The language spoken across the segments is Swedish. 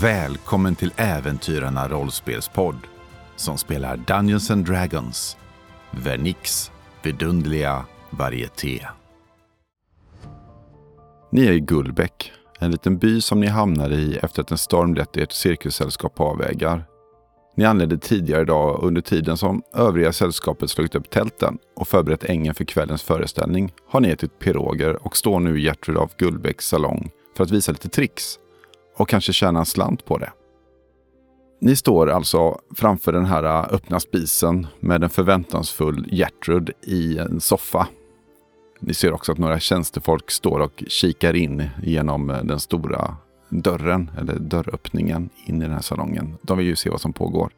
Välkommen till Äventyrarna rollspelspodd som spelar Dungeons and Dragons, Vernix vidunderliga varieté. Ni är i Gullbäck, en liten by som ni hamnade i efter att en storm lett ert cirkussällskap på avvägar. Ni anlände tidigare idag under tiden som övriga sällskapet slagit upp tälten och förberett ängen för kvällens föreställning har ni ätit piroger och står nu i Gertrud av Gullbäcks salong för att visa lite tricks och kanske tjäna en slant på det. Ni står alltså framför den här äh, öppna spisen med en förväntansfull Gertrud i en soffa. Ni ser också att några tjänstefolk står och kikar in genom äh, den stora dörren, eller dörröppningen, in i den här salongen. De vill ju se vad som pågår.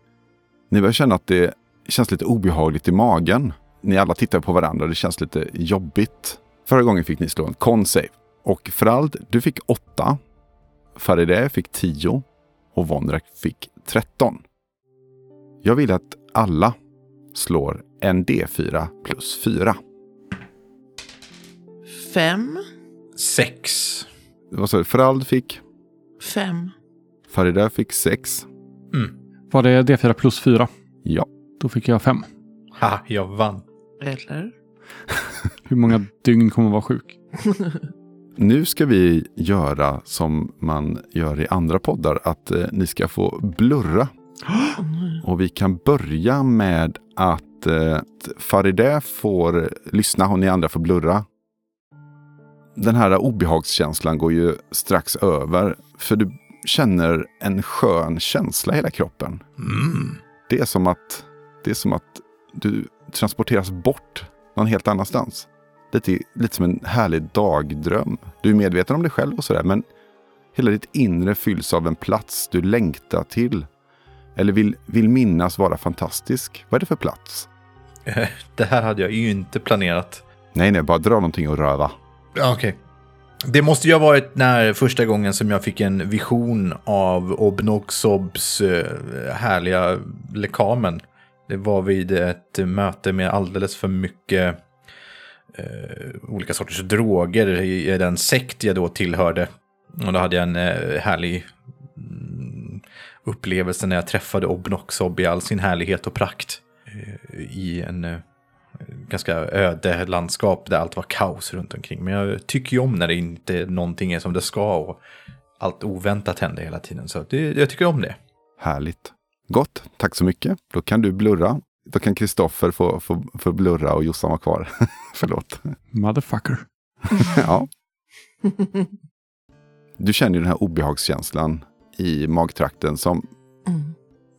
Ni börjar känna att det känns lite obehagligt i magen. Ni alla tittar på varandra, det känns lite jobbigt. Förra gången fick ni slå en con-save. Och Frald, du fick åtta. Farideh fick 10 och Vondrack fick 13. Jag vill att alla slår en D4 plus 4. Fem. Sex. Vad sa du? Frald fick? Fem. Farideh fick 6. Var det D4 plus 4? Ja. Då fick jag 5. Ha, jag vann. Eller? Hur många dygn kommer vara sjuk? Nu ska vi göra som man gör i andra poddar, att eh, ni ska få blurra. Och vi kan börja med att eh, Farideh får lyssna och ni andra får blurra. Den här obehagskänslan går ju strax över, för du känner en skön känsla i hela kroppen. Mm. Det är som att, det är som att du transporteras bort någon helt annanstans. Lite, lite som en härlig dagdröm. Du är medveten om dig själv och sådär, men hela ditt inre fylls av en plats du längtar till. Eller vill, vill minnas vara fantastisk. Vad är det för plats? Det här hade jag ju inte planerat. Nej, nej, bara dra någonting och röva. Okej. Det måste ju ha varit när första gången som jag fick en vision av Obnoxobs eh, härliga lekamen. Det var vid ett möte med alldeles för mycket Eh, olika sorters droger i, den sekt jag då tillhörde. Och då hade jag en eh, härlig mm, upplevelse när jag träffade Obnoxob i all sin härlighet och prakt. Eh, I en eh, ganska öde landskap där allt var kaos runt omkring. Men jag tycker ju om när det inte någonting är som det ska och allt oväntat händer hela tiden. Så det, jag tycker om det. Härligt. Gott, tack så mycket. Då kan du blurra. Då kan Kristoffer få, få, få blurra och Jossan vara kvar. Förlåt. Motherfucker. ja. Du känner ju den här obehagskänslan i magtrakten som, Mm.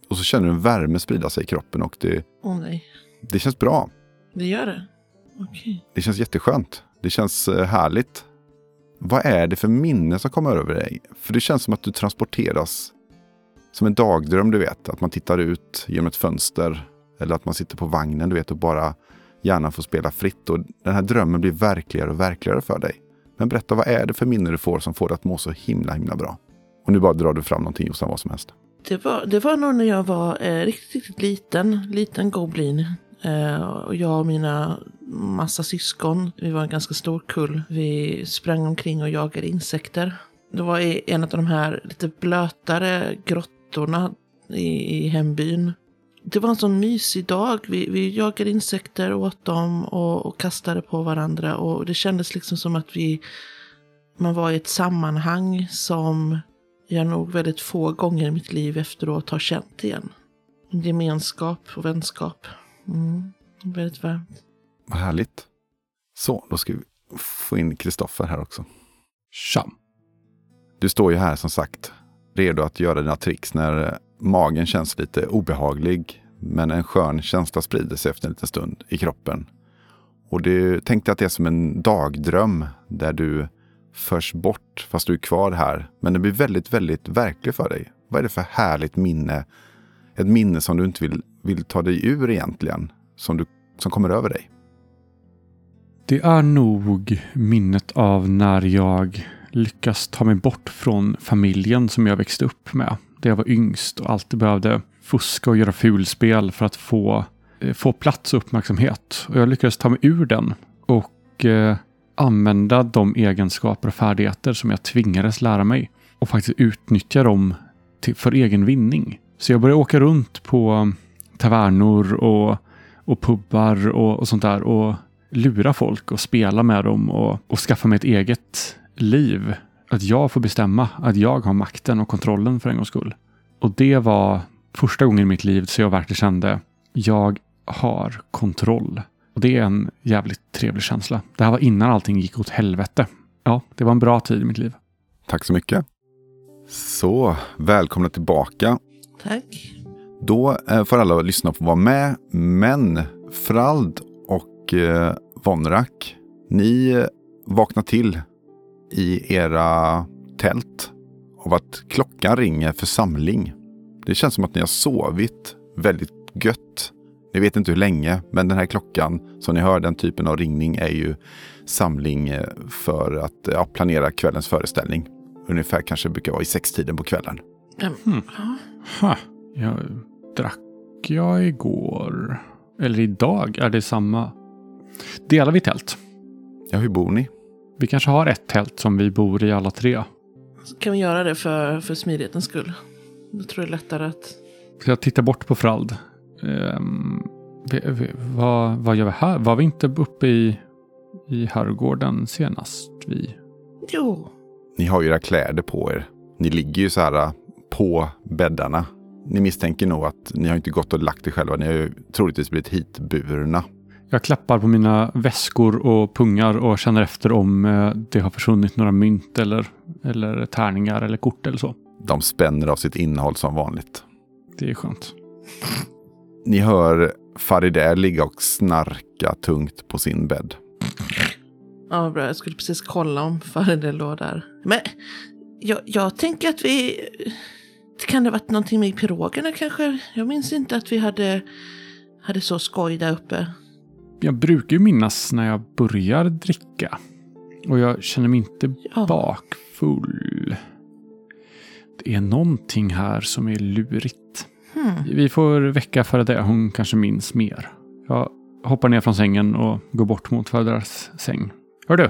och så känner du en värme sprida sig i kroppen och det, Åh nej. det känns bra. Det gör det? Okej. Det känns jätteskönt. Det känns eh, härligt. Vad är det för minne som kommer över dig? För det känns som att du transporteras som en dagdröm, du vet. Att man tittar ut genom ett fönster. Eller att man sitter på vagnen, du vet, och bara gärna får spela fritt. Och den här drömmen blir verkligare och verkligare för dig. Men berätta, vad är det för minne du får som får dig att må så himla, himla bra? Och nu bara drar du fram någonting Jossan, vad som helst. Det var, det var nog när jag var eh, riktigt, riktigt liten. Liten goblin. Eh, och jag och mina massa syskon, vi var en ganska stor kull. Vi sprang omkring och jagade insekter. Det var i en av de här lite blötare grottorna i, i hembyn. Det var en sån mysig dag. Vi, vi jagade insekter, åt dem och, och kastade på varandra. Och det kändes liksom som att vi, man var i ett sammanhang som jag nog väldigt få gånger i mitt liv efteråt har känt igen. Gemenskap och vänskap. Mm, väldigt varmt. Vad härligt. Så, då ska vi få in Kristoffer här också. Tja. Du står ju här som sagt redo att göra dina tricks när magen känns lite obehaglig. Men en skön känsla sprider sig efter en liten stund i kroppen. Och du tänkte att det är som en dagdröm där du förs bort fast du är kvar här. Men det blir väldigt, väldigt verklig för dig. Vad är det för härligt minne? Ett minne som du inte vill, vill ta dig ur egentligen. Som, du, som kommer över dig. Det är nog minnet av när jag lyckas ta mig bort från familjen som jag växte upp med. Där jag var yngst och alltid behövde fuska och göra fulspel för att få, eh, få plats och uppmärksamhet. Och jag lyckades ta mig ur den och eh, använda de egenskaper och färdigheter som jag tvingades lära mig och faktiskt utnyttja dem till, för egen vinning. Så jag började åka runt på eh, tavernor och, och pubbar och, och sånt där och lura folk och spela med dem och, och skaffa mig ett eget liv. Att jag får bestämma, att jag har makten och kontrollen för en gångs skull. Och det var första gången i mitt liv så jag verkligen kände, jag har kontroll. Och det är en jävligt trevlig känsla. Det här var innan allting gick åt helvete. Ja, det var en bra tid i mitt liv. Tack så mycket. Så, välkomna tillbaka. Tack. Då eh, får alla lyssna få vara med, men Frald och eh, Vonrak, ni eh, vaknar till i era tält av att klockan ringer för samling. Det känns som att ni har sovit väldigt gött. Ni vet inte hur länge, men den här klockan som ni hör, den typen av ringning är ju samling eh, för att ja, planera kvällens föreställning. Ungefär kanske brukar vara i sextiden på kvällen. Mm. Ha, jag drack jag igår. Eller idag, är det samma? Delar vi tält? Ja, hur bor ni? Vi kanske har ett tält som vi bor i alla tre. Så kan vi göra det för, för smidighetens skull? Då tror jag det är lättare att... Jag tittar bort på Frald. Ehm, vi, vi, vad, vad gör vi här? Var vi inte uppe i, i herrgården senast? Vi... Jo. Ni har ju era kläder på er. Ni ligger ju så här äh, på bäddarna. Ni misstänker nog att ni har inte gått och lagt er själva. Ni har ju troligtvis blivit hitburna. Jag klappar på mina väskor och pungar och känner efter om eh, det har försvunnit några mynt eller, eller tärningar eller kort eller så. De spänner av sitt innehåll som vanligt. Det är skönt. Ni hör Farideh ligga och snarka tungt på sin bädd. Ja, bra. Jag skulle precis kolla om Farideh låg där. Men jag, jag tänker att vi... Kan det ha varit någonting med pirogerna kanske? Jag minns inte att vi hade, hade så skoj där uppe. Jag brukar ju minnas när jag börjar dricka. Och jag känner mig inte Ja. bakfull. Det är någonting här som är lurigt. Hmm. Vi får väcka det. Hon kanske minns mer. Jag hoppar ner från sängen och går bort mot före deras säng. Hör du?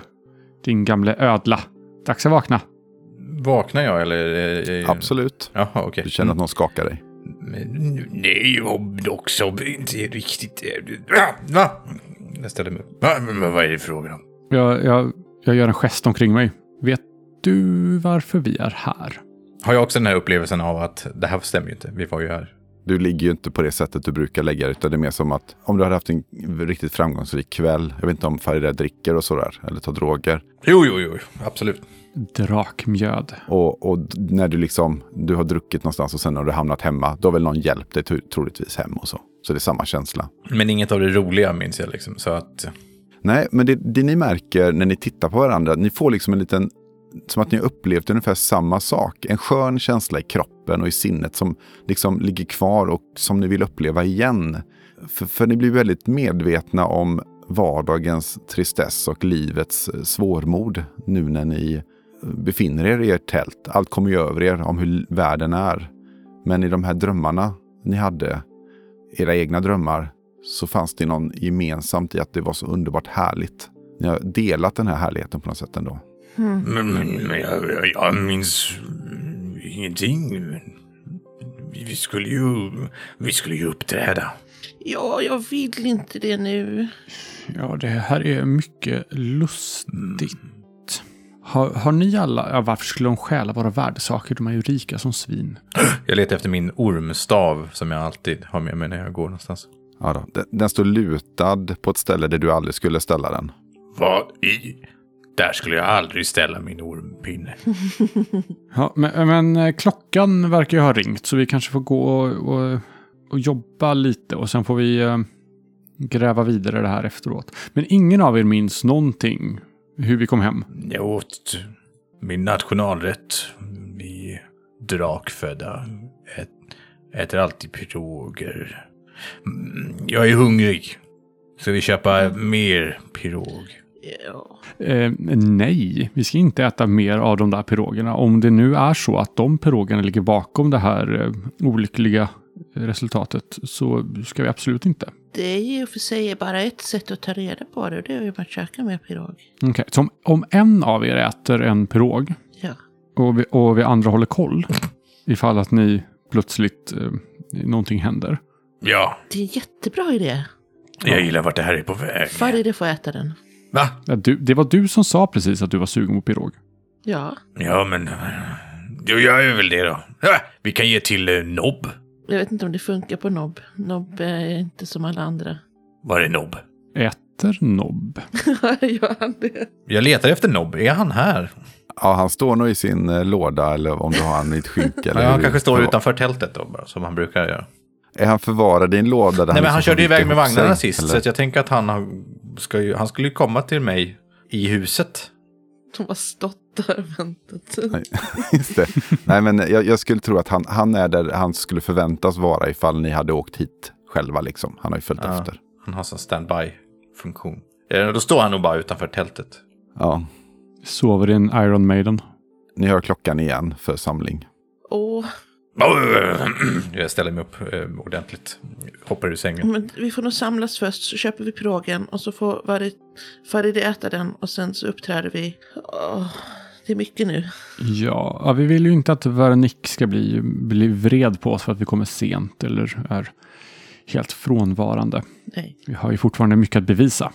Din gamle ödla. Dags att vakna. Vaknar jag eller? Absolut. Jaha, okej. Du känner att någon skakar dig. Men, Nej, och också inte riktigt... Ah, Va? Jag ställer mig upp. Men vad är det frågan om? Jag, jag, jag gör en gest omkring mig. Vet du varför vi är här? Har jag också den här upplevelsen av att det här stämmer ju inte. Vi var ju här. Du ligger ju inte på det sättet du brukar lägga det, utan det är mer som att om du hade haft en riktigt framgångsrik kväll, jag vet inte om Farideh dricker och sådär, eller tar droger, Jo, jo, jo. Absolut. Drakmjöd. och, och när du liksom, du har druckit någonstans och sen har du hamnat hemma, då har väl någon hjälpt dig tro- troligtvis hem och så. Så det är samma känsla. Men inget av det roliga minns jag liksom. Så att... Nej, men det, det ni märker när ni tittar på varandra, ni får liksom en liten, som att ni har upplevt ungefär samma sak. En skön känsla i kroppen och i sinnet som liksom ligger kvar och som ni vill uppleva igen. För, för ni blir väldigt medvetna om vardagens tristess och livets eh, svårmod nu när ni befinner er i ert tält. Allt kommer ju över er om hur världen är. Men i de här drömmarna ni hade, era egna drömmar, så fanns det någon gemensamt i att det var så underbart härligt. Ni har delat den här härligheten på något sätt ändå. Hmm. Men, men, men jag, jag- jag minns ingenting. Vi skulle ju, vi skulle ju uppträda. Ja, jag vill inte det nu. Ja, det här är mycket lustigt. Har, har ni alla... Ja, varför skulle de stjäla våra värdesaker? De är ju rika som svin. Jag letar efter min ormstav som jag alltid har med mig när jag går någonstans. Ja då. Den, den står lutad på ett ställe där du aldrig skulle ställa den. Vad i? Där skulle jag aldrig ställa min ormpinne. Ja, men, men eh, klockan verkar ju ha ringt så vi kanske får gå och, och, och jobba lite och sen får vi eh, gräva vidare det här efteråt. Men ingen av er minns någonting hur vi kom hem. Jag åt min nationalrätt. Vi drakfödda ät, äter alltid piroger. Mm, Jag är hungrig. Ska vi köpa mer pirog? Ja. Eh, nej, vi ska inte äta mer av de där pirogerna. Om det nu är så att de pirogerna ligger bakom det här eh, olyckliga resultatet så ska vi absolut inte. Det är ju för sig bara ett sätt att ta reda på det. Det är ju att käka mer pirog. Okej, så om, om en av er äter en pirog Ja. och vi, och vi andra håller koll Ifall att ni plötsligt eh, någonting händer. Ja, Det är en jättebra idé. jag gillar vart det här är på väg. Faride får äta den. Va? Ja, du, det var du som sa precis att du var sugen på pirog. Ja. Ja, men... Jo, jag är väl det då. Vi kan ge till eh, Nobb. Jag vet inte om det funkar på Nobb. Nobb är inte som alla andra. Var är Nobb? Äter nobb. Gör han det? Jag letar efter Nobb. Är han här? Ja, han står nog i sin eh, låda eller om du har han i ett skynke. Eller Ja, han hur- kanske står utanför tältet då, bara, som han brukar göra. Är han förvarad i en låda? Där Nej, men han liksom körde iväg med ihop vagnarna sig, sist, eller? så att jag tänker att han, har, ska ju, han skulle ju komma till mig i huset. De har stått där och väntat. Nej, Just det. Nej, men jag, jag skulle tro att han, han är där han skulle förväntas vara ifall ni hade åkt hit själva. Liksom. Han har ju följt Ja. efter. Han har sån standby-funktion. Då står han nog bara utanför tältet. Ja. Sover i en Iron Maiden. Ni hör klockan igen för samling. Åh, Jag ställer mig upp eh, ordentligt. Hoppar ur sängen. men vi får nog samlas först så köper vi pirogen och så får Farid- äta den och sen så uppträder vi. Åh, det är mycket nu. Ja, ja, vi vill ju inte att Veronique ska bli, bli vred på oss för att vi kommer sent eller är helt frånvarande. Nej. Vi har ju fortfarande mycket att bevisa.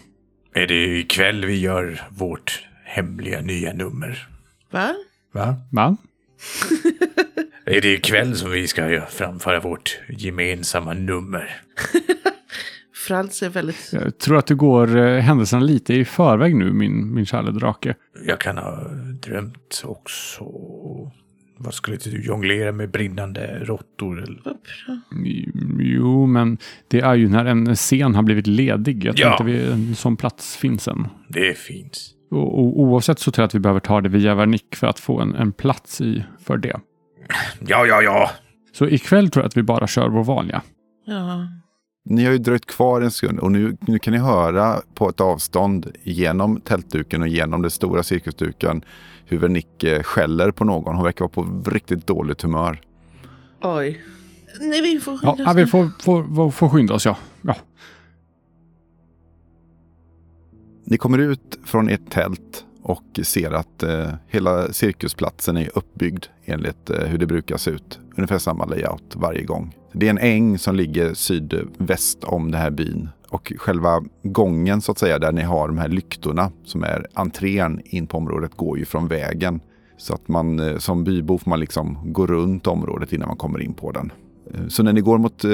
Är det ikväll vi gör vårt hemliga nya nummer? Va? Va? Va? Är det ikväll som vi ska framföra vårt gemensamma nummer? Frans är väldigt... Jag tror att du går eh, händelserna lite i förväg nu, min, min kära drake. Jag kan ha drömt också. Vad skulle du jonglera med brinnande råttor? eller? Jo, men det är ju när en scen har blivit ledig. Jag tror Ja. inte vi, en sån plats finns än. Det finns. Och, och, oavsett så tror jag att vi behöver ta det via Vernick för att få en, en plats i för det. Ja, ja, ja. Så ikväll tror jag att vi bara kör vår vanliga. Ja. Ni har ju dröjt kvar en sekund och nu, nu kan ni höra på ett avstånd genom tältduken och genom den stora cirkusduken hur Vernick skäller på någon. Hon verkar vara på riktigt dåligt humör. Oj. Nej, vi får Ja, skynda ja oss vi nu. får, får, får, får skynda oss, ja. ja. Ni kommer ut från ert tält och ser att eh, hela cirkusplatsen är uppbyggd enligt eh, hur det brukar se ut. Ungefär samma layout varje gång. Det är en äng som ligger sydväst om den här byn. Och själva gången så att säga där ni har de här lyktorna som är entrén in på området går ju från vägen. Så att man eh, som bybo får man liksom gå runt området innan man kommer in på den. Eh, Så när ni går mot eh,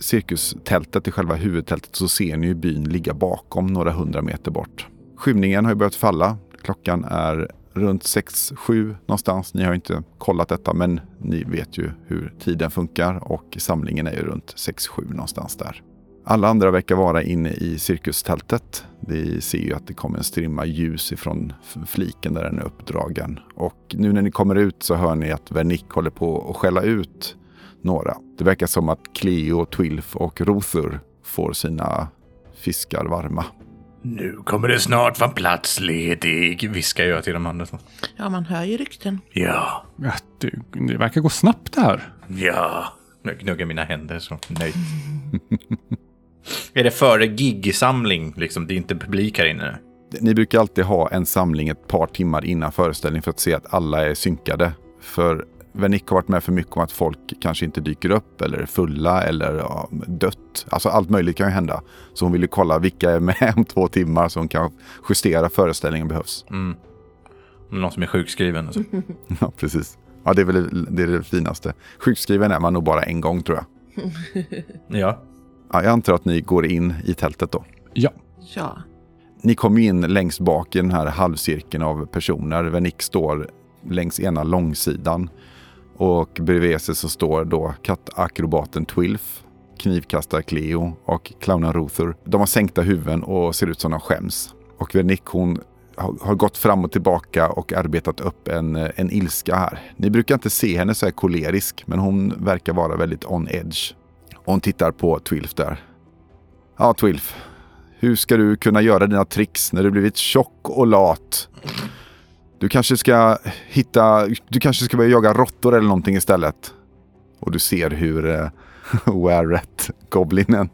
cirkustältet, i själva huvudtältet, så ser ni ju byn ligga bakom några hundra meter bort. Skymningen har ju börjat falla. Klockan är runt 6-7 någonstans. Ni har inte kollat detta men ni vet ju hur tiden funkar och samlingen är ju runt 6-7 någonstans där. Alla andra verkar vara inne i cirkustältet. Vi ser ju att det kommer en strimma ljus ifrån fliken där den är uppdragen. Och nu när ni kommer ut så hör ni att Vernick håller på att skälla ut några. Det verkar som att Cleo, Twilf och Rothur får sina fiskar varma. Nu kommer det snart vara plats ledig, viskar jag till de andra. Ja, man hör ju rykten. Ja, ja det, det verkar gå snabbt det här. ja. Jag gnuggar mina händer så nöjd. är det före gigsamling? Liksom, det är inte publik här inne? Ni brukar alltid ha en samling ett par timmar innan föreställning för att se att alla är synkade. För Vernick har varit med för mycket om att folk kanske inte dyker upp eller är fulla eller ja, dött. Alltså allt möjligt kan ju hända. Så hon vill ju kolla vilka är med om två timmar så hon kan justera föreställningen behövs. Mm. Någon som är sjukskriven. Alltså. Ja, precis. Ja, det är väl det, är det finaste. Sjukskriven är man nog bara en gång tror jag. Ja. Ja, jag antar att ni går in i tältet då. Ja. Ja. Ni kommer in längst bak i den här halvcirkeln av personer. Vernick står längs ena långsidan. Och bredvid sig så står då kattakrobaten Twilf, knivkastar Cleo och clownen Rothur. De har sänkta huvuden och ser ut som de skäms. Och Vernick hon har har gått fram och tillbaka och arbetat upp en, en ilska här. Ni brukar inte se henne så här kolerisk, men hon verkar vara väldigt on edge. Och hon tittar på Twilf där. Ja, Twilf. Hur ska du kunna göra dina tricks när du blivit tjock och lat? Du kanske ska hitta, du kanske ska börja jaga råttor eller någonting istället. Och du ser hur eh, Waret, goblinen,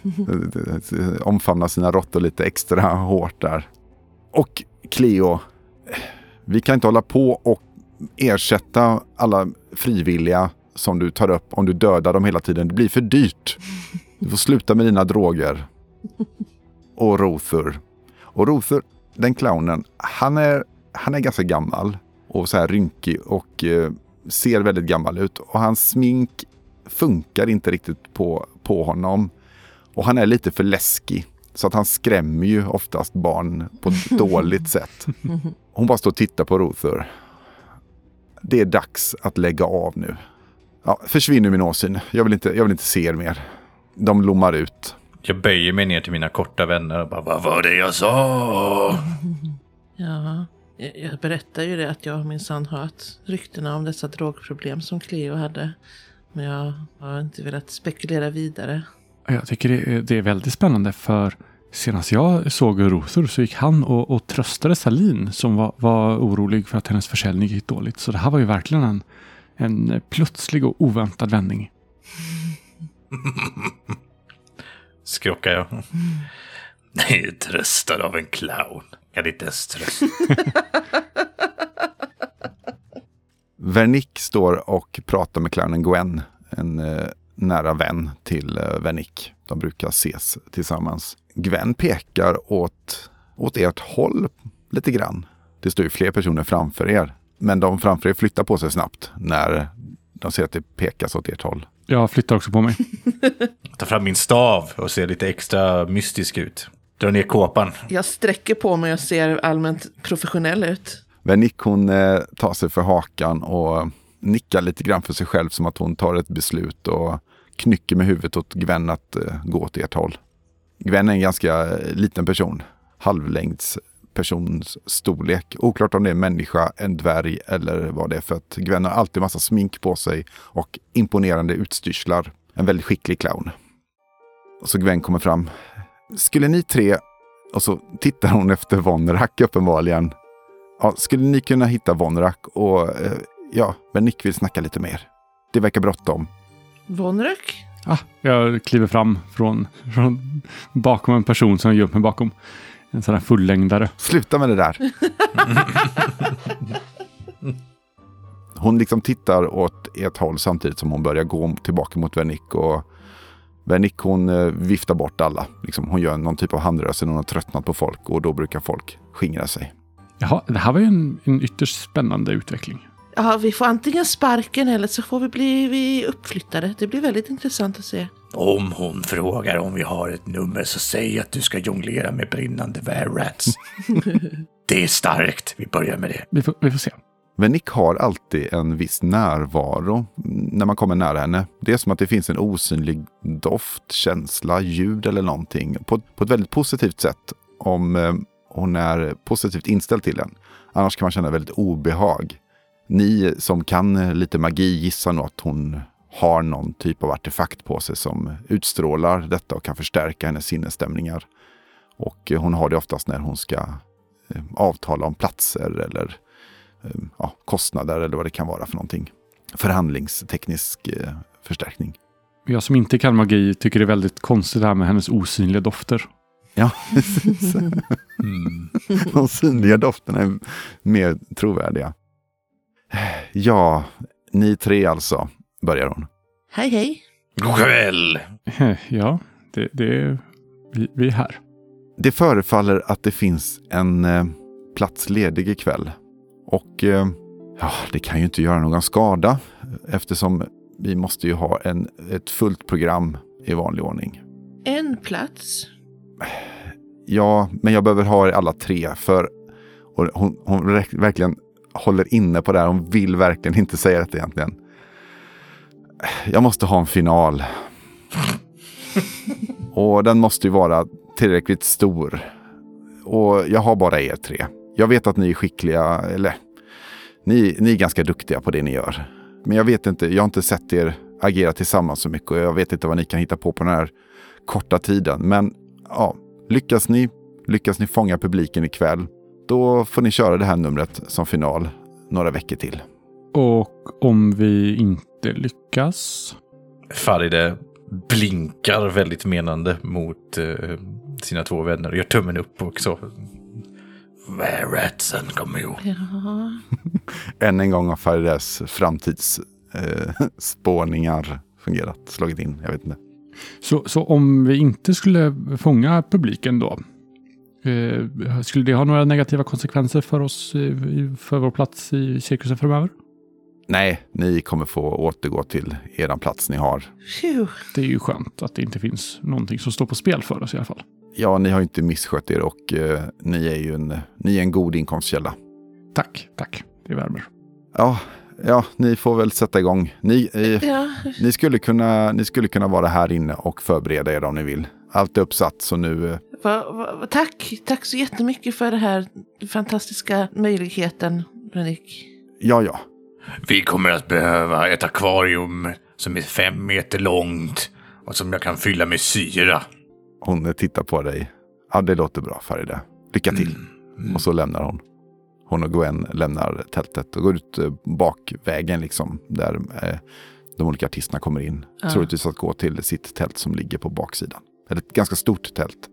omfamnar sina råttor lite extra hårt där. Och Cleo, vi kan inte hålla på och ersätta alla frivilliga som du tar upp om du dödar dem hela tiden. Det blir för dyrt. Du får sluta med dina droger. Och Rothur. Och Rothur, den clownen, han är, han är ganska gammal och så här rynkig och eh, ser väldigt gammal ut. Och hans smink funkar inte riktigt på, på honom. Och han är lite för läskig. Så att han skrämmer ju oftast barn på ett dåligt sätt. Hon bara står och tittar på Rothur. Det är dags att lägga av nu. Ja, försvinn ur min åsyn. Jag vill, inte, jag vill inte se er mer. De lommar ut. Jag böjer mig ner till mina korta vänner och bara Vad var det jag sa? Ja, jag, berättar ju det att jag minsann hört ryktena om dessa drogproblem som Cleo hade. Men jag har inte velat spekulera vidare. Jag tycker det är, det är väldigt spännande för senast jag såg Rothur så gick han och, och tröstade Salin som var, var orolig för att hennes försäljning gick dåligt. Så det här var ju verkligen en, en plötslig och oväntad vändning. Skrockar jag. Nej, tröstad av en clown. Kan inte ens trösta. Vernick står och pratar med clownen Gwen. En eh, nära vän till eh, Vernick. De brukar ses tillsammans. Gwen pekar åt, åt ert håll lite grann. Det står ju fler personer framför er. Men de framför er flyttar på sig snabbt när de ser att det pekas åt ert håll. Jag flyttar också på mig. Ta fram min stav och ser lite extra mystisk ut. Dra ner kåpan. Jag sträcker på mig och ser allmänt professionell ut. Vernick hon eh, tar sig för hakan och nickar lite grann för sig själv som att hon tar ett beslut och knycker med huvudet åt Gwen att eh, gå åt ert håll. Gwen är en ganska eh, liten person. Halvlängds persons storlek. Oklart om det är en människa, en dvärg eller vad det är. För att Gwen har alltid massa smink på sig och imponerande utstyrslar. En väldigt skicklig clown. Och så Gwen kommer fram. Skulle ni tre, och så tittar hon efter Vonnerak uppenbarligen. Ja, skulle ni kunna hitta Vonnerak och eh, ja, men Nick vill snacka lite mer. Det verkar bråttom. Vonrök? Ah, jag kliver fram från, från bakom en person som jag gömt mig bakom. En sån här fullängdare. Sluta med det där. Hon liksom tittar åt ett håll samtidigt som hon börjar gå tillbaka mot Vernick. Och Vernick hon eh, viftar bort alla. Liksom, hon gör någon typ av handrörelse när hon har tröttnat på folk och då brukar folk skingra sig. Jaha, det här var ju en, en ytterst spännande utveckling. Ja, vi får antingen sparken eller så får vi bli vi uppflyttade. Det blir väldigt intressant att se. Om hon frågar om vi har ett nummer så säg att du ska jonglera med brinnande were-rats. det är starkt. Vi börjar med det. Vi får, vi får se. Men Nick har alltid en viss närvaro när man kommer nära henne. Det är som att det finns en osynlig doft, känsla, ljud eller någonting på, på ett väldigt positivt sätt om eh, hon är positivt inställd till en. Annars kan man känna väldigt obehag. Ni som kan lite magi gissar nog att hon har någon typ av artefakt på sig som utstrålar detta och kan förstärka hennes sinnesstämningar. Och hon har det oftast när hon ska eh, avtala om platser eller eh, ja, kostnader eller vad det kan vara för någonting. Förhandlingsteknisk eh, förstärkning. Jag som inte kan magi tycker det är väldigt konstigt det här med hennes osynliga dofter. Ja, precis. Mm. De synliga dofterna är mer trovärdiga. Ja, ni tre alltså, börjar hon. Hej, hej. God kväll! Ja, det, det är... Vi, vi är här. Det förefaller att det finns en eh, plats ledig ikväll. Och eh, ja, det kan ju inte göra någon skada eftersom vi måste ju ha en, ett fullt program i vanlig ordning. En plats. Ja, men jag behöver ha alla tre för och hon, hon verk- verkligen håller inne på det här. Hon vill verkligen inte säga det egentligen. Jag måste ha en final. Och den måste ju vara tillräckligt stor. Och jag har bara er tre. Jag vet att ni är skickliga, eller ni, ni är ganska duktiga på det ni gör. Men jag vet inte, jag har inte sett er agera tillsammans så mycket och jag vet inte vad ni kan hitta på på den här korta tiden. Men ja, lyckas ni, lyckas ni fånga publiken ikväll, då får ni köra det här numret som final några veckor till. Och om vi inte lyckas? Faride blinkar väldigt menande mot eh, sina två vänner och gör tummen upp också. Where-ratsen kommer ju. Ja. Än en gång har Farides framtidsspårningar eh, fungerat, slagit in. Jag vet inte. Så, så om vi inte skulle fånga publiken då? Eh, skulle det ha några negativa konsekvenser för oss, eh, för vår plats i cirkusen framöver? Nej, ni kommer få återgå till eran plats ni har. Phew. Det är ju skönt att det inte finns någonting som står på spel för oss i alla fall. Ja, ni har ju inte misskött er och eh, ni är ju en, ni är en god inkomstkälla. Tack, tack. Det värmer. Ja, ja, ni får väl sätta igång. Ni, eh, Ja, ni, skulle kunna, ni skulle kunna vara här inne och förbereda er om ni vill. Allt är uppsatt, så nu... Eh, va, va, tack, tack så jättemycket för den här fantastiska möjligheten, Renik. ja, ja. Vi kommer att behöva ett akvarium som är fem meter långt och som jag kan fylla med syra. Hon tittar på dig. Ja, det låter bra Faride. Lycka till. Och så lämnar hon. Hon och Gwen lämnar tältet och går ut eh, bakvägen liksom. Där eh, de olika artisterna kommer in. Ja. Troligtvis att gå till sitt tält som ligger på baksidan. Ett ganska stort tält.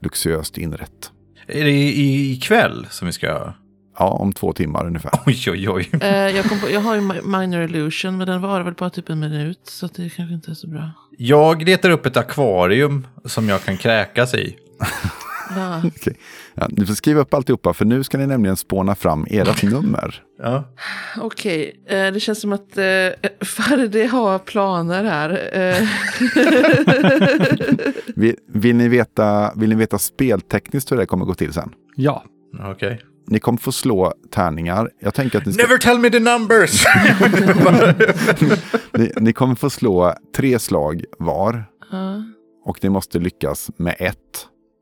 Luxuöst inrett. Är det i- ikväll som vi ska... Ja, om två timmar ungefär. Oj, oj, oj. Eh, jag, kom på, jag har ju Mi- Minor Illusion, men den var väl bara typ en minut, så det kanske inte är så bra. Jag letar upp ett akvarium som jag kan kräkas i. Ja. Okej. Ja, ni får skriva upp alltihopa för nu ska ni nämligen spåna fram ert nummer. Ja. Okej, eh, det känns som att eh, Farde har planer här. Eh, Vill, vill, ni veta, vill ni veta speltekniskt hur det kommer gå till sen? Ja, Okej. Ni kommer få slå tärningar. Jag tänker att ni, ska, Never tell me the numbers! ni, ni kommer få slå tre slag var. ja. Och ni måste lyckas med ett.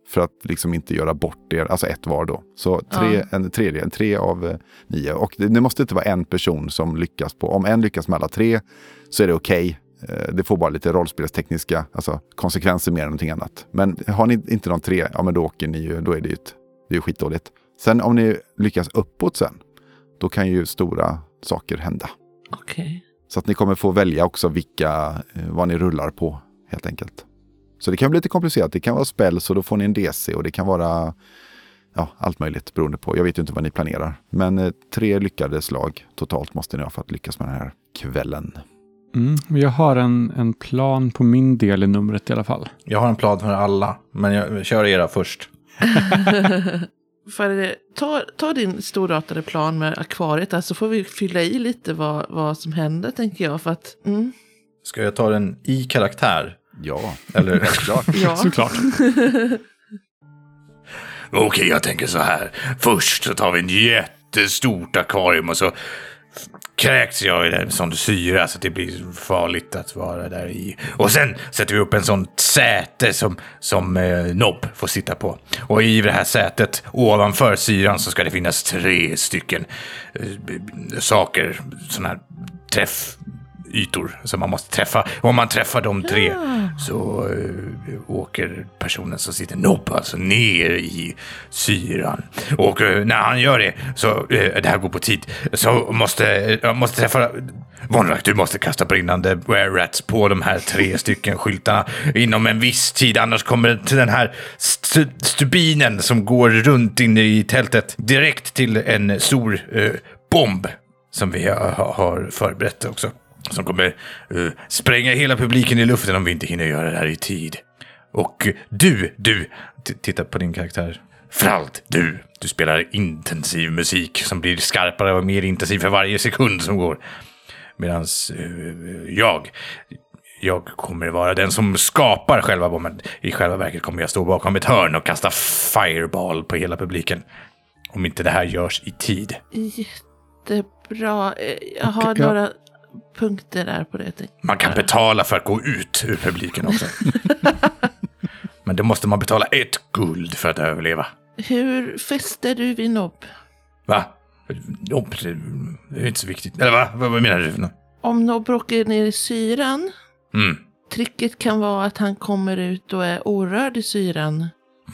För att liksom inte göra bort er. Alltså ett var då. Så tre, Ja. en tredje, tre av eh, nio. Och det, det måste inte vara en person som lyckas på. Om en lyckas med alla tre så är det okej. Eh, Det får bara lite rollspelstekniska alltså konsekvenser mer än någonting annat. Men har ni inte de tre, ja men då åker ni ju, då är det ju ett, det är ju skitdåligt. Sen om ni lyckas uppåt sen, då kan ju stora saker hända. Okej. Så att ni kommer få välja också vilka, eh, vad ni rullar på helt enkelt. Så det kan bli lite komplicerat. Det kan vara spel så då får ni en DC och det kan vara ja, allt möjligt beroende på. Jag vet ju inte vad ni planerar. Men eh, tre lyckade slag totalt måste ni ha för att lyckas med den här kvällen. mm. jag har en, en plan på min del i numret i alla fall. Jag har en plan för alla, men jag kör era först. Farde, ta, ta din storartade plan med akvariet där så får vi fylla i lite vad, vad som händer tänker jag. För att, mm, Ska jag ta den i karaktär? Ja, Eller? klart. ja. Såklart. Okej, jag tänker så här. Först så tar vi en jättestort akvarium och så kräks jag i en sån syra så det blir farligt att vara där i. Och sen sätter vi upp en sån säte som, som eh, Nobb får sitta på. Och i det här sätet ovanför syran så ska det finnas tre stycken eh, saker, såna här träff träffytor som man måste träffa. Och om man träffar de tre så eh, åker personen som sitter nobb alltså ner i syran. Och eh, när han gör det, så eh, det här går på tid, så måste jag måste träffa Vonrak, du måste kasta brinnande were-rats på de här tre stycken skyltarna inom en viss tid, annars kommer till den här st stubinen som går runt inne i tältet direkt till en stor eh, bomb som vi har, har förberett också. Som kommer eh, spränga hela publiken i luften om vi inte hinner göra det här i tid. Och du, du, titta på din karaktär. Frald, du, du spelar intensiv musik som blir skarpare och mer intensiv för varje sekund som går. Medan jag, jag kommer vara den som skapar själva bomben. I själva verket kommer jag stå bakom ett hörn och kasta fireball på hela publiken. Om inte det här görs i tid. Jättebra. Eh, Jag har några punkter där på det. tänkte. Man kan betala för att gå ut ur publiken också. Men då måste man betala ett guld för att överleva. Hur fäster du vid nobb? Va? Jobb, det är inte så viktigt. Eller va? Vad vad menar du? Om nobb åker ner i syran, Mm. tricket kan vara att han kommer ut och är orörd i syran.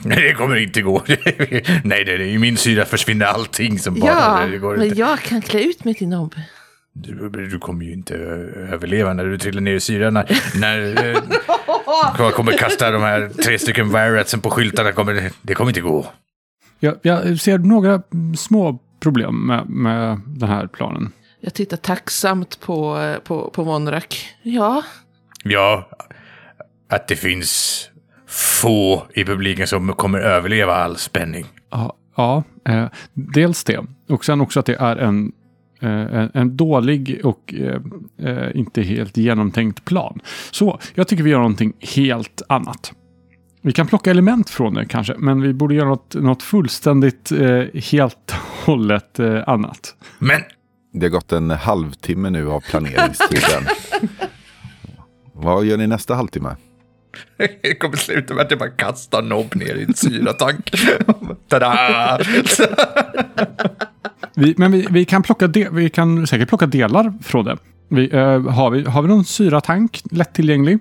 Nej, det kommer inte gå. Nej, nej, nej, i min syra försvinner allting som bara... Ja, det går men inte. jag kan klä ut mig till nobb. Du, du kommer ju inte överleva när du trillar ner i syran. När, när eh, jag kommer kasta de här tre stycken viratsen på skyltarna. Kommer, det kommer inte gå. Jag, jag ser några små problem med, med den här planen. Jag tittar tacksamt på, på, på Vonrak. Ja, Ja, att det finns få i publiken som kommer överleva all spänning. Ja, ja eh, dels det. Och sen också att det är en, en, en dålig och eh, eh, inte helt genomtänkt plan. Så jag tycker vi gör någonting helt annat. Vi kan plocka element från det kanske, men vi borde göra något, något fullständigt eh, helt och hållet eh, annat. Men Det har gått en halvtimme nu av planeringstiden. Vad gör ni nästa halvtimme? det kommer sluta med att jag bara kastar nobb ner i en syratank. Tada! Vi, men vi, vi, kan plocka de, vi kan säkert plocka delar från det. Vi, eh, har, vi, har vi någon syratank lättillgänglig?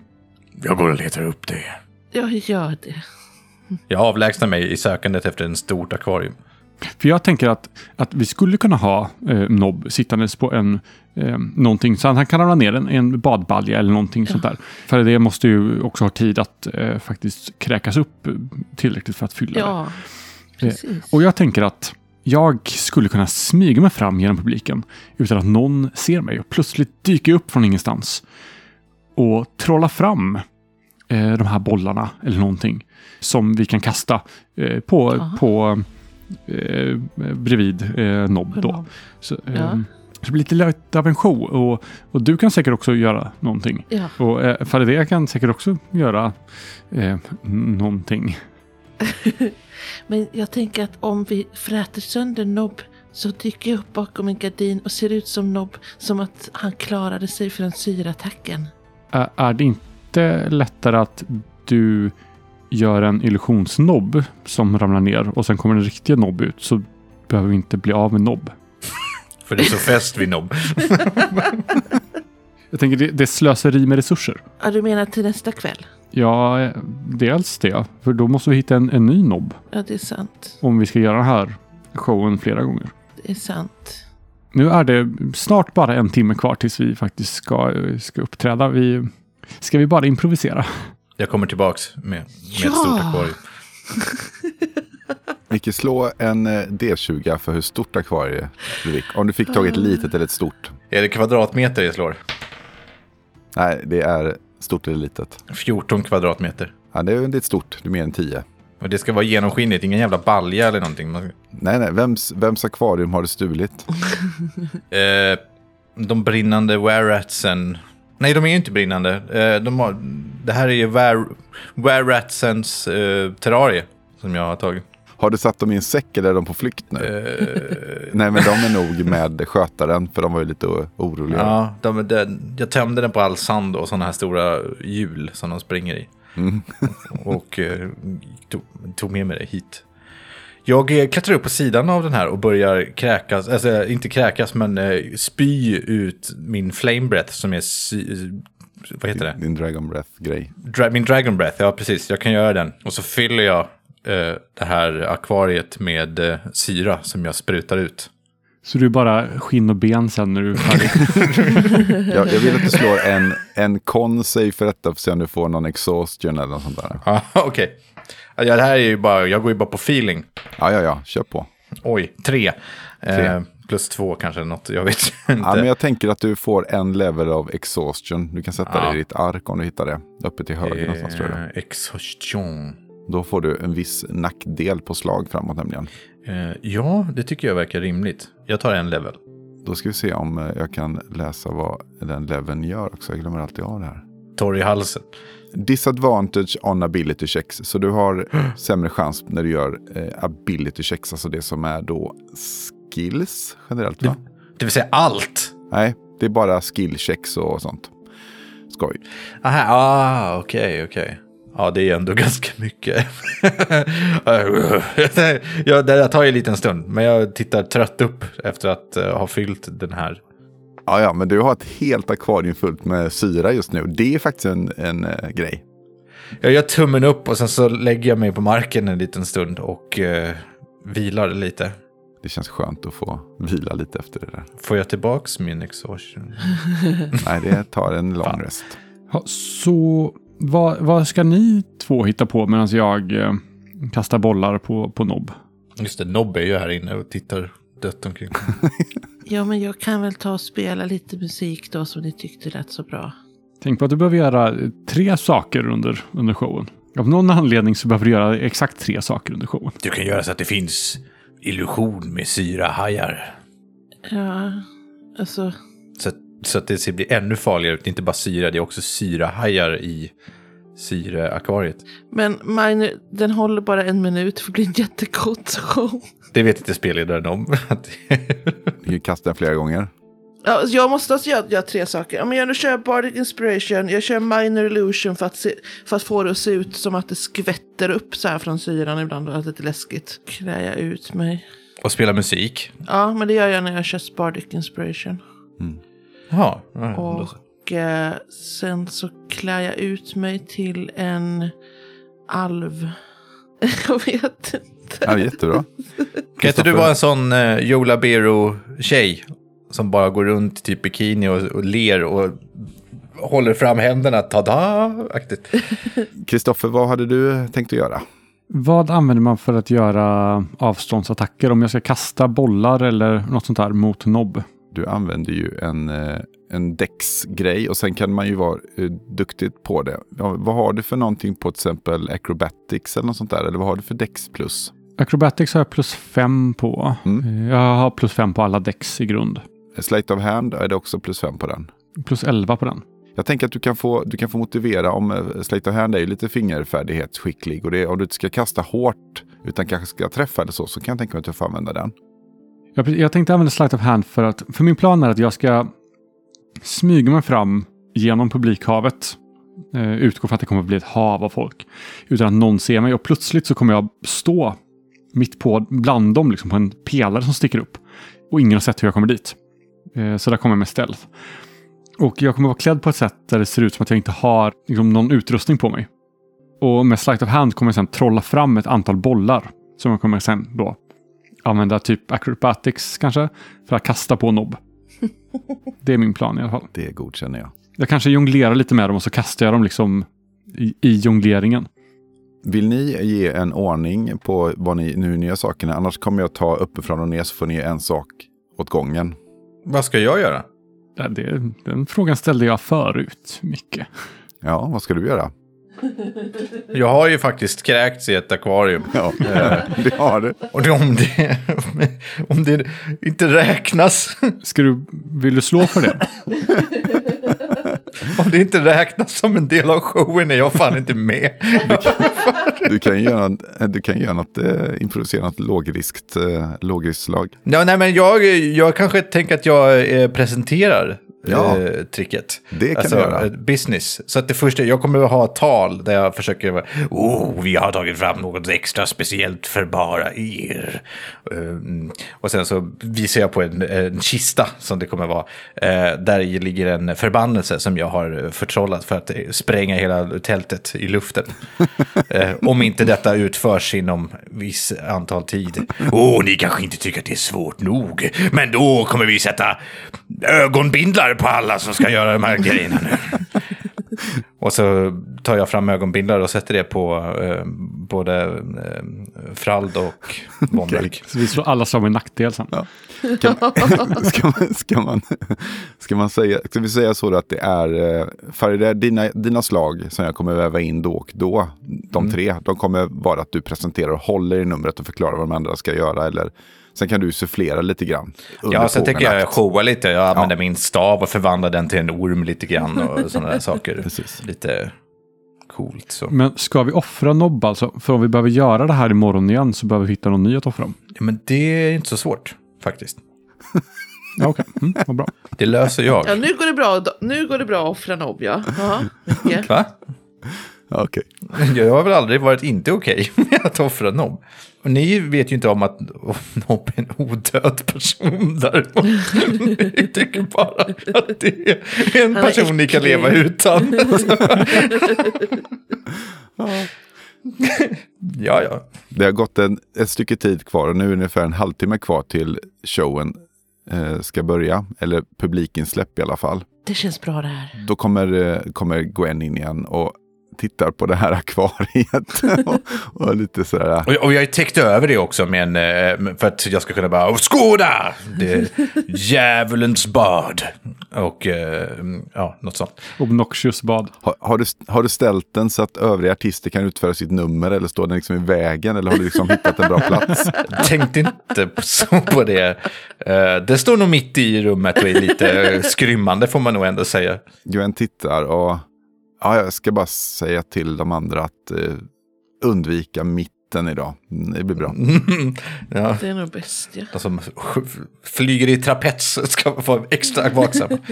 Jag går och letar upp det. jag gör det. Jag avlägsnar mig i sökandet efter en stort akvarium. För jag tänker att, att vi skulle kunna ha eh, Nobb sittandes på en eh, någonting så att han kan ramla ner en, en badbalja eller någonting sånt där. För det måste ju också ha tid att eh, faktiskt kräkas upp tillräckligt för att fylla det. Ja, precis. Och jag tänker att jag skulle kunna smyga mig fram genom publiken utan att någon ser mig och plötsligt dyka upp från ingenstans och trolla fram eh, de här bollarna eller någonting som vi kan kasta eh, på, Aha. på eh, bredvid eh, Nobb. Då. Så, eh, Ja. så det blir lite lätt av en show och, och du kan säkert också göra någonting. Ja. Och eh, Farideh kan säkert också göra eh, någonting. Men jag tänker att om vi fräter sönder Nobb så dyker jag upp bakom en gardin och ser ut som Nobb som att han klarade sig från syratacken. Ä- är det inte lättare att du gör en illusionsnobb som ramlar ner och sen kommer en riktig nobb ut så behöver vi inte bli av med nobb. För det är så fäst vid nobb. Jag tänker det, det är slöseri med resurser. Ja, du menar till nästa kväll? Ja, dels det. För då måste vi hitta en, en ny nobb Ja, det är sant. om vi ska göra den här showen flera gånger. Det är sant. Nu är det snart bara en timme kvar tills vi faktiskt ska, ska uppträda. Vi, ska vi bara improvisera? Jag kommer tillbaks med, med ett Ja! stort akvarium. Micke, slå en eh, D20 för hur stort akvariet är. Ludvig. Om du fick tag i ett litet eller ett stort. Är det kvadratmeter jag slår? Nej, det är stort eller litet. 14 kvadratmeter. Ja, det är det är ett stort, det är mer än 10. Och det ska vara genomskinligt, ingen jävla balja eller någonting. Nej, nej, vems, vems akvarium har du stulit? Eh, de brinnande wereratsen. Nej, de är ju inte brinnande. Eh, de har, det här är ju were- wereratsens eh, terrarie som jag har tagit. Har du satt dem i en säck eller är de på flykt nu? Eh, Nej, men de är nog med skötaren, för de var ju lite oroliga. ja, de, de, jag tömde den på all sand och sådana här stora hjul som de springer i. Mm. och eh, tog, tog med mig det hit. Jag eh, klättrar upp på sidan av den här och börjar kräkas, alltså inte kräkas men eh, spy ut min flame breath som är, sy, vad heter det? Din Dragon Breath-grej. Dra- min dragon breath, ja precis, jag kan göra den. Och så fyller jag eh, det här akvariet med eh, syra som jag sprutar ut. Så du är bara skinn och ben sen när du är färdig. Jag, jag vill att du slår en, en con save för detta för att se om du får någon exhaustion eller något sånt där. Ja, okej. Ja, det här är ju bara, jag går ju bara på feeling. Ja, ja, ja, kör på. Oj, tre. Tre. Eh, plus två kanske, något, jag vet inte. Ja, men jag tänker att du får en level av exhaustion. Du kan sätta Ja. det i ditt ark om du hittar det. Uppe till höger någonstans tror jag. Eh, exhaustion. Då får du en viss nackdel på slag framåt nämligen. Eh, ja, det tycker jag verkar rimligt. Jag tar en level. Då ska vi se om eh, jag kan läsa vad den leveln gör också. Jag glömmer alltid av det här. Torr i halsen. Disadvantage on ability checks. Så du har sämre chans när du gör eh, ability checks. Alltså det som är då skills generellt va? Det vill säga allt. Nej, det är bara skill checks och sånt. Skoj. Aha, ah, okej, okej. Ja, det är ändå ganska mycket. ja, det tar ju en liten stund, men jag tittar trött upp efter att eh, ha fyllt den här. Ja, ja, men du har ett helt akvarium fullt med syra just nu. Det är faktiskt en, en eh, grej. Jag gör tummen upp och sen så lägger jag mig på marken en liten stund och eh, vilar lite. Det känns skönt att få vila lite efter det där. Får jag tillbaks min exhaustion? Nej, det tar en lång rest. Ja, så vad, vad ska ni två hitta på medan jag eh, kastar bollar på, på nobb? Just det, Nobbe är ju här inne och tittar dött omkring. Ja, men jag kan väl ta och spela lite musik då som ni tyckte lät så bra. Tänk på att du behöver göra tre saker under, under showen. Av någon anledning så behöver du göra exakt tre saker under showen. Du kan göra så att det finns illusion med syrahajar. Ja, alltså. Så, så att det ser- blir ännu farligare. Det är inte bara syra, det är också syrahajar i syreakvariet. Men Miner, den håller bara en minut för det blir en jättekort show. Det vet inte spelledaren om. Kan kasta den flera gånger. Ja, jag måste alltså göra, göra tre saker. Ja, jag kör Bardic Inspiration, jag kör Minor Illusion för att, se, för att få det att se ut som att det skvätter upp så här från syran ibland och att det är lite läskigt. Klär jag ut mig. och spela musik. Ja, men det gör jag när jag kör Bardic Inspiration. Jaha. ja, då så. Och eh, sen så klär jag ut mig till en alv. jag vet inte. Ja, jättebra. Kan inte du vara en sån uh, Joe Labero-tjej? Som bara går runt typ bikini och, och ler och håller fram händerna, tada-aktigt. Kristoffer, vad hade du tänkt att göra? Vad använder man för att göra avståndsattacker? Om jag ska kasta bollar eller något sånt där mot nobb? Du använder ju en, eh, en Dex-grej och sen kan man ju vara eh, duktig på det. Ja, vad har du för någonting på till exempel Acrobatics eller något sånt där? Eller vad har du för Dex plus? Acrobatics har jag plus fem på. Mm. Eh, Jag har plus fem på alla dex i grund. Slate of Hand är det också plus fem på den. Plus elva på den. Jag tänker att du kan få, du kan få motivera om eh, Slate of Hand är ju lite fingerfärdighetsskicklig och det, om du inte ska kasta hårt utan kanske ska träffa eller så, så kan jag tänka mig att du får använda den. Jag, jag tänkte använda Sleight of Hand för att, för min plan är att jag ska Smyger man fram genom publikhavet. Eh, utgår från att det kommer att bli ett hav av folk. Utan att någon ser mig och plötsligt så kommer jag stå mitt på, bland dem, liksom på en pelare som sticker upp. Och ingen har sett hur jag kommer dit. Eh, så där kommer jag med stealth. Och jag kommer vara klädd på ett sätt där det ser ut som att jag inte har liksom, någon utrustning på mig. Och med Sleight of Hand kommer jag sen trolla fram ett antal bollar. Som jag kommer sen då använda typ acrobatics kanske. För att kasta på nobb. Det är min plan i alla fall. Det godkänner jag. Jag kanske jonglerar lite med dem och så kastar jag dem liksom i, i jongleringen. Vill ni ge en ordning på vad ni, nu ni gör sakerna? Annars kommer jag ta uppifrån och ner så får ni en sak åt gången. Vad ska jag göra? Det, den frågan ställde jag förut mycket. Ja, vad ska du göra? Jag har ju faktiskt kräkts i ett akvarium. Ja, det har du. Och det, om, det, om det inte räknas, Ska du, vill du slå för det? om det inte räknas som en del av showen är jag fan inte med. Du kan göra, du kan göra något, eh, improvisera något lågriskt, eh, lågriskslag. Ja, nej, men jag, jag kanske tänker att jag eh, presenterar Ja. eh, tricket. Det kan alltså, du göra. eh, Business. Så att det första, jag kommer att ha tal där jag försöker, vara, oh, vi har tagit fram något extra speciellt för bara er. Um, och sen så visar jag på en, en kista som det kommer vara. Eh, där ligger en förbannelse som jag har förtrollat för att spränga hela tältet i luften. eh, om inte detta utförs inom viss antal tid. Åh, ni kanske inte tycker att det är svårt nog. Men då kommer vi sätta ögonbindlar på alla som ska göra de här grejerna nu. Och så tar jag fram ögonbindlar och sätter det på eh, både eh, Frald och Vondrack. Så vi slår alla slag med nackdel sen. Kan, ska, man, ska, man, ska, man säga, ska vi säga så då att det är, eh, för det är dina, dina slag som jag kommer väva in då och då, de tre, de kommer vara att du presenterar och håller i numret och förklarar vad de andra ska göra. Eller, sen kan du sufflera lite grann. Ja, sen tänker jag showa lite. Jag använder Ja. min stav och förvandlar den till en orm lite grann och sådana där saker. Precis. Lite coolt så. Men ska vi offra nobb alltså? För om vi behöver göra det här imorgon igen så behöver vi hitta någon ny att offra. Ja, men det är inte så svårt faktiskt. Ja, okej. Mm, vad bra. Det löser jag. Ja, nu går det bra, nu går det bra att offra nobb, ja. mycket. Va? Okej. Jag har väl aldrig varit inte okej med att offra Nobb. Och ni vet ju inte om att Nobb är en odöd person däremot. Ni tycker bara att det är en Han är person ni kan leva utan. ja, ja. Det har gått en, ett stycke tid kvar och nu är det ungefär en halvtimme kvar till showen eh, ska börja. Eller publikinsläpp i alla fall. Det känns bra det här. Då kommer, eh, kommer Gwen in igen och tittar på det här akvariet. och, och lite sådär. Och, och jag har täckt över det också med en, eh, för att jag ska kunna bara skåda! Det djävulens bad. Och eh, ja, något sånt. Obnoxious bad. Har, har, du, har du ställt den så att övriga artister kan utföra sitt nummer eller står den liksom i vägen? Eller har du liksom hittat en bra plats? Tänkte inte på- så på det. Eh, Det står nog mitt i rummet och är lite skrymmande får man nog ändå säga. Gwen tittar och ja, jag ska bara säga till de andra att eh, undvika mitten idag. Det blir bra. Ja, Det är nog bäst, ja. de som flyger i trapets ska vara extra vaksamma.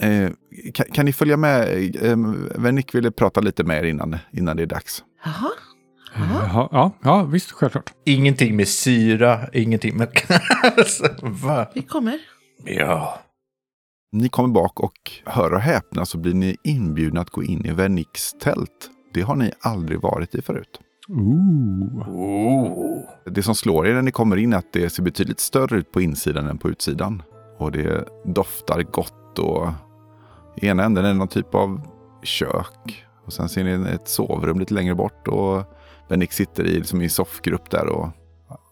Eh, kan, kan ni följa med? Eh, Vernick ville prata lite med er innan, innan det är dags. Jaha. Jaha. Jaha, ja, ja, visst, självklart. Ingenting med syra, ingenting med... Alltså, Va? Vi kommer. Ja. Ni kommer bak och hör och häpna så blir ni inbjudna att gå in i Vernicks tält. Det har ni aldrig varit i förut. Ooh. Oh. Det som slår er när ni kommer in är att det ser betydligt större ut på insidan än på utsidan. Och det doftar gott och i ena änden är det någon typ av kök. Och sen ser ni ett sovrum lite längre bort och Vernick sitter i, liksom i en soffgrupp där och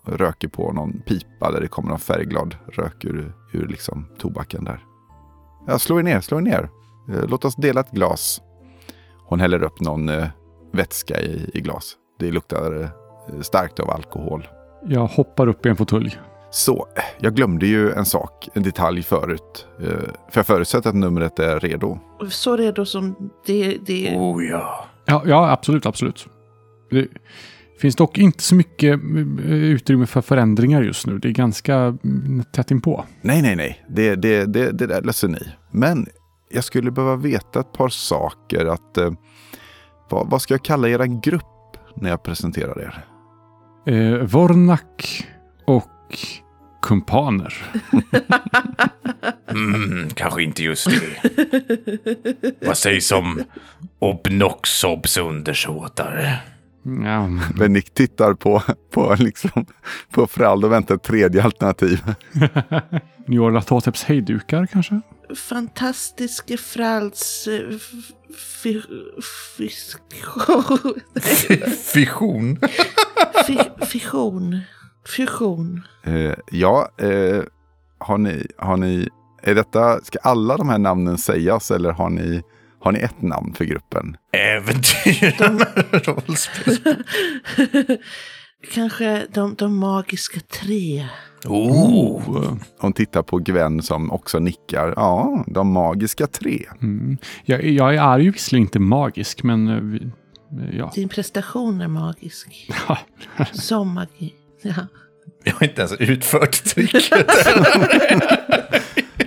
röker på någon pipa där det kommer någon färgglad rök ur, ur liksom tobaken där. Ja, slå er ner, slå er ner. Eh, Låt oss dela ett glas. Hon häller upp någon eh, vätska i, i glas. Det luktar eh, starkt av alkohol. Jag hoppar upp i en fåtölj. Så, jag glömde ju en sak, en detalj förut. Eh, För jag förutsätter att numret är redo. Så redo som det, det Oh ja. Ja, ja absolut, absolut. Det finns dock inte så mycket eh, utrymme för förändringar just nu. Det är ganska mm, tätt inpå. Nej, nej, nej. Det, det, det, det där löser ni. Men jag skulle behöva veta ett par saker. Att, eh, vad, vad ska jag kalla er grupp när jag presenterar er? Eh, Vornak och kumpaner. Mm, kanske inte just det. Vad sägs om Obnoxobs undersåtar? Ja, Bennick tittar på, på, liksom, på Frald och väntar ett tredje alternativ. Njorla Toteps hejdukar kanske? fantastiske Fralds eh. Fission. fi- Fission. Fusion. Eh, ja, eh, har ni, har ni, är detta, ska alla de här namnen sägas eller har ni, har ni ett namn för gruppen? Äventyrarna rollspel. Kanske de, de magiska tre. Oh. Hon tittar på Gwen som också nickar. Ja, de magiska tre. Mm. Jag, jag är ju visserligen inte magisk, men eh, eh, ja. Din prestation är magisk. Som magi. Ja. Jag har inte ens utfört tricket.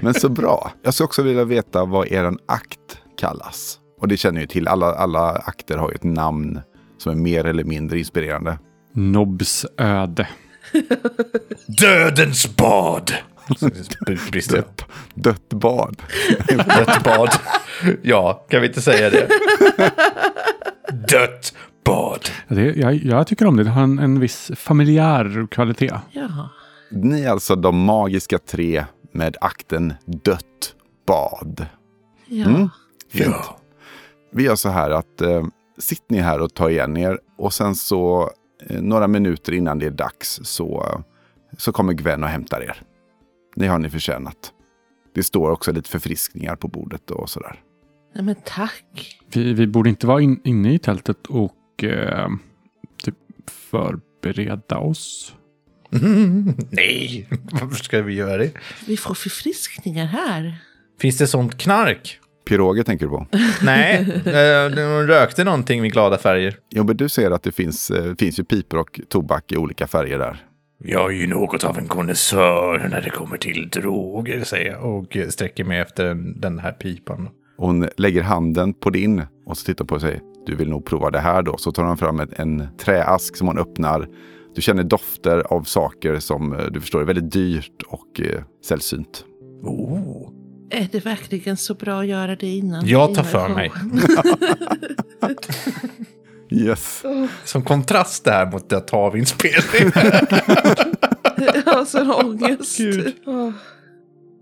Men så bra. Jag skulle också vilja veta vad er akt kallas. Och det känner ju till. Alla, alla akter har ju ett namn som är mer eller mindre inspirerande. Nobs öde. Dödens bad. Brister. Dött, dött bad. Dött bad. Ja, kan vi inte säga det? Dött bad. Det, jag, jag tycker om det. Det har en, en viss familjär kvalitet. ja. Ni är alltså de magiska tre med akten dött bad. Ja. Mm. Fint. Ja. Vi gör så här att eh, sitt ni här och ta igen er och sen så eh, några minuter innan det är dags så, så kommer Gwen och hämtar er. Det har ni förtjänat. Det står också lite förfriskningar på bordet och sådär. Nej, men tack. Vi, vi borde inte vara in, inne i tältet och eh, typ förbereda oss. Mm, nej, varför ska vi göra det? Vi får förfriskningar här. Finns det sånt knark? Piroger tänker du på? Nej, eh, de rökte någonting med glada färger. Jo, men du ser att det finns, eh, finns ju pipor och tobak i olika färger där. Jag är ju något av en konnässör när det kommer till droger, säger jag. Och sträcker mig efter den- här pipan. Hon lägger handen på din och så tittar på och säger du vill nog prova det här då. Så tar hon fram ett, en träask som hon öppnar. Du känner dofter av saker som eh, du förstår är väldigt dyrt och eh, sällsynt. Oh. Är det verkligen så bra att göra det innan? Jag tar för mig. Yes. Som kontrast det här mot att ta av inspelning. Jag har sån ångest. Åh.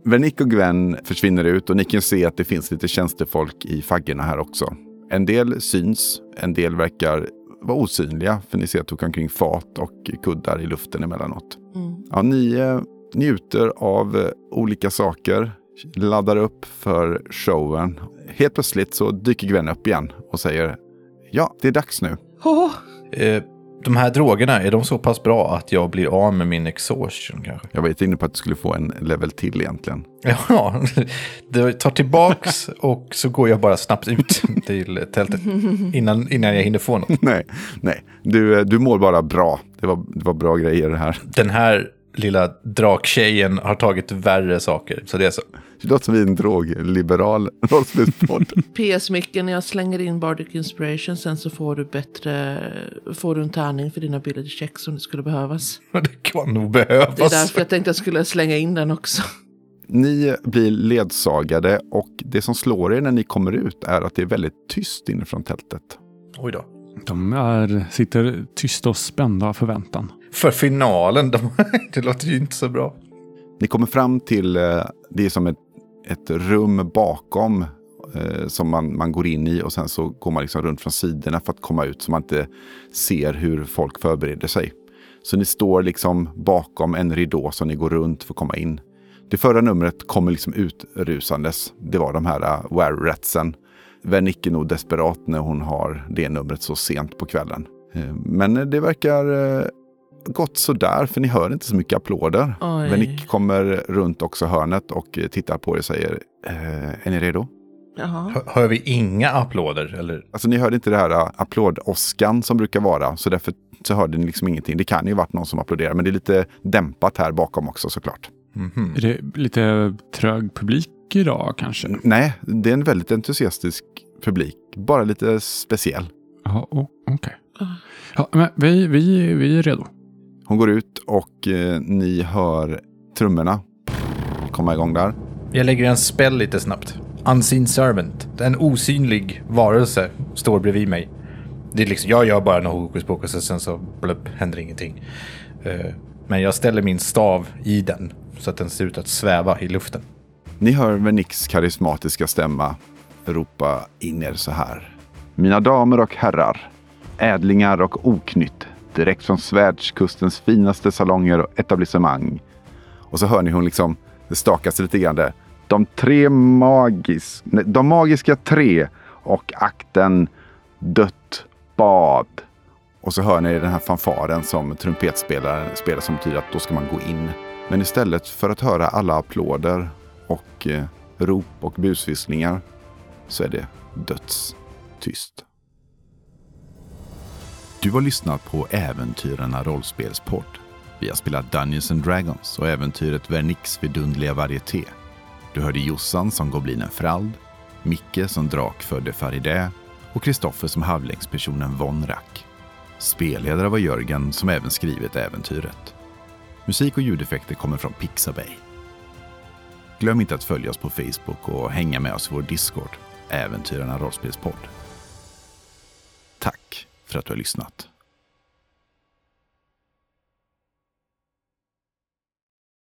Vernick och Gwen försvinner ut och ni kan se att det finns lite tjänstefolk i faggorna här också. En del syns, en del verkar vara osynliga för ni ser att det åker omkring fat och kuddar i luften emellanåt. Mm. Ja, ni eh, njuter av olika saker, laddar upp för showen. Helt plötsligt så dyker Gwen upp igen och säger ja, det är dags nu. Åh, Eh, de här drogerna, är de så pass bra att jag blir av med min exhaustion kanske? Jag var inte inne på att du skulle få en level till egentligen. Ja, det tar tillbaks och så går jag bara snabbt ut till tältet innan, innan jag hinner få något. nej, nej. Du, eh, du mår bara bra. Det var, det var bra grejer det här. Den här lilla draktjejen har tagit värre saker, så det är så. Det låter som en drogliberal rollspelspodd. PS-micken, jag slänger in Bardic Inspiration, sen så får du bättre, får du en tärning för dina ability checks om det skulle behövas. Det kan nog Det är behövas. därför jag tänkte jag skulle slänga in den också. Ni blir ledsagade och det som slår er när ni kommer ut är att det är väldigt tyst inifrån tältet. Oj då. De är, sitter tysta och spända av förväntan. För finalen, de, det låter ju inte så bra. Ni kommer fram till, eh, det är som ett, ett rum bakom eh, som man, man går in i och sen så går man liksom runt från sidorna för att komma ut så man inte ser hur folk förbereder sig. Så ni står liksom bakom en ridå som ni går runt för att komma in. Det förra numret kommer liksom utrusandes. Det var de här uh, were-ratsen. Vernick är nog desperat när hon har det numret så sent på kvällen. Eh, Men det verkar eh, gått sådär, för ni hör inte så mycket applåder. Oj. Vernick kommer runt också hörnet och eh, tittar på er och säger Är ni redo? Hör- Hör vi inga applåder? Eller? Alltså ni hörde inte det här applådåskan som brukar vara, så därför så hörde ni liksom ingenting. Det kan ju varit någon som applåderar, men det är lite dämpat här bakom också såklart. Mhm. Är det lite trög publik idag kanske? Nej, det är en väldigt entusiastisk publik, bara lite speciell. Ja, o- okej. Ja, men vi, vi, vi är redo. Hon går ut och eh, ni hör trummorna komma igång där. Jag lägger en spell lite snabbt. Unseen servant. En osynlig varelse står bredvid mig. Det är liksom, jag gör bara något hokus pokus och sen så blubb, händer ingenting. Eh, Men jag ställer min stav i den så att den ser ut att sväva i luften. Ni hör Vernicks karismatiska stämma ropa in er så här. Mina damer och herrar, ädlingar och oknytt, direkt från Svärdskustens finaste salonger och etablissemang. Och så hör ni hon liksom, det stakas lite grann där. De tre magis, nej, de magiska tre och akten Dött bad. Och så hör ni den här fanfaren som trumpetspelaren spelar som betyder att då ska man gå in. Men istället för att höra alla applåder och eh, rop och busvisslingar så är det dödstyst. Du har lyssnat på Äventyrarna rollspelspodd. Vi har spelat Dungeons and Dragons och äventyret Vernix vidundliga varieté. Du hörde Jossan som goblinen Frald, Micke som drakfödde Faridä och Kristoffer som halvlängdspersonen Von Rack. Spelledare var Jörgen som även skrivit äventyret. Musik och ljudeffekter kommer från Pixabay. Glöm inte att följa oss på Facebook och hänga med oss i vår Discord, Äventyrarna rollspelspodd. Tack för att du har lyssnat.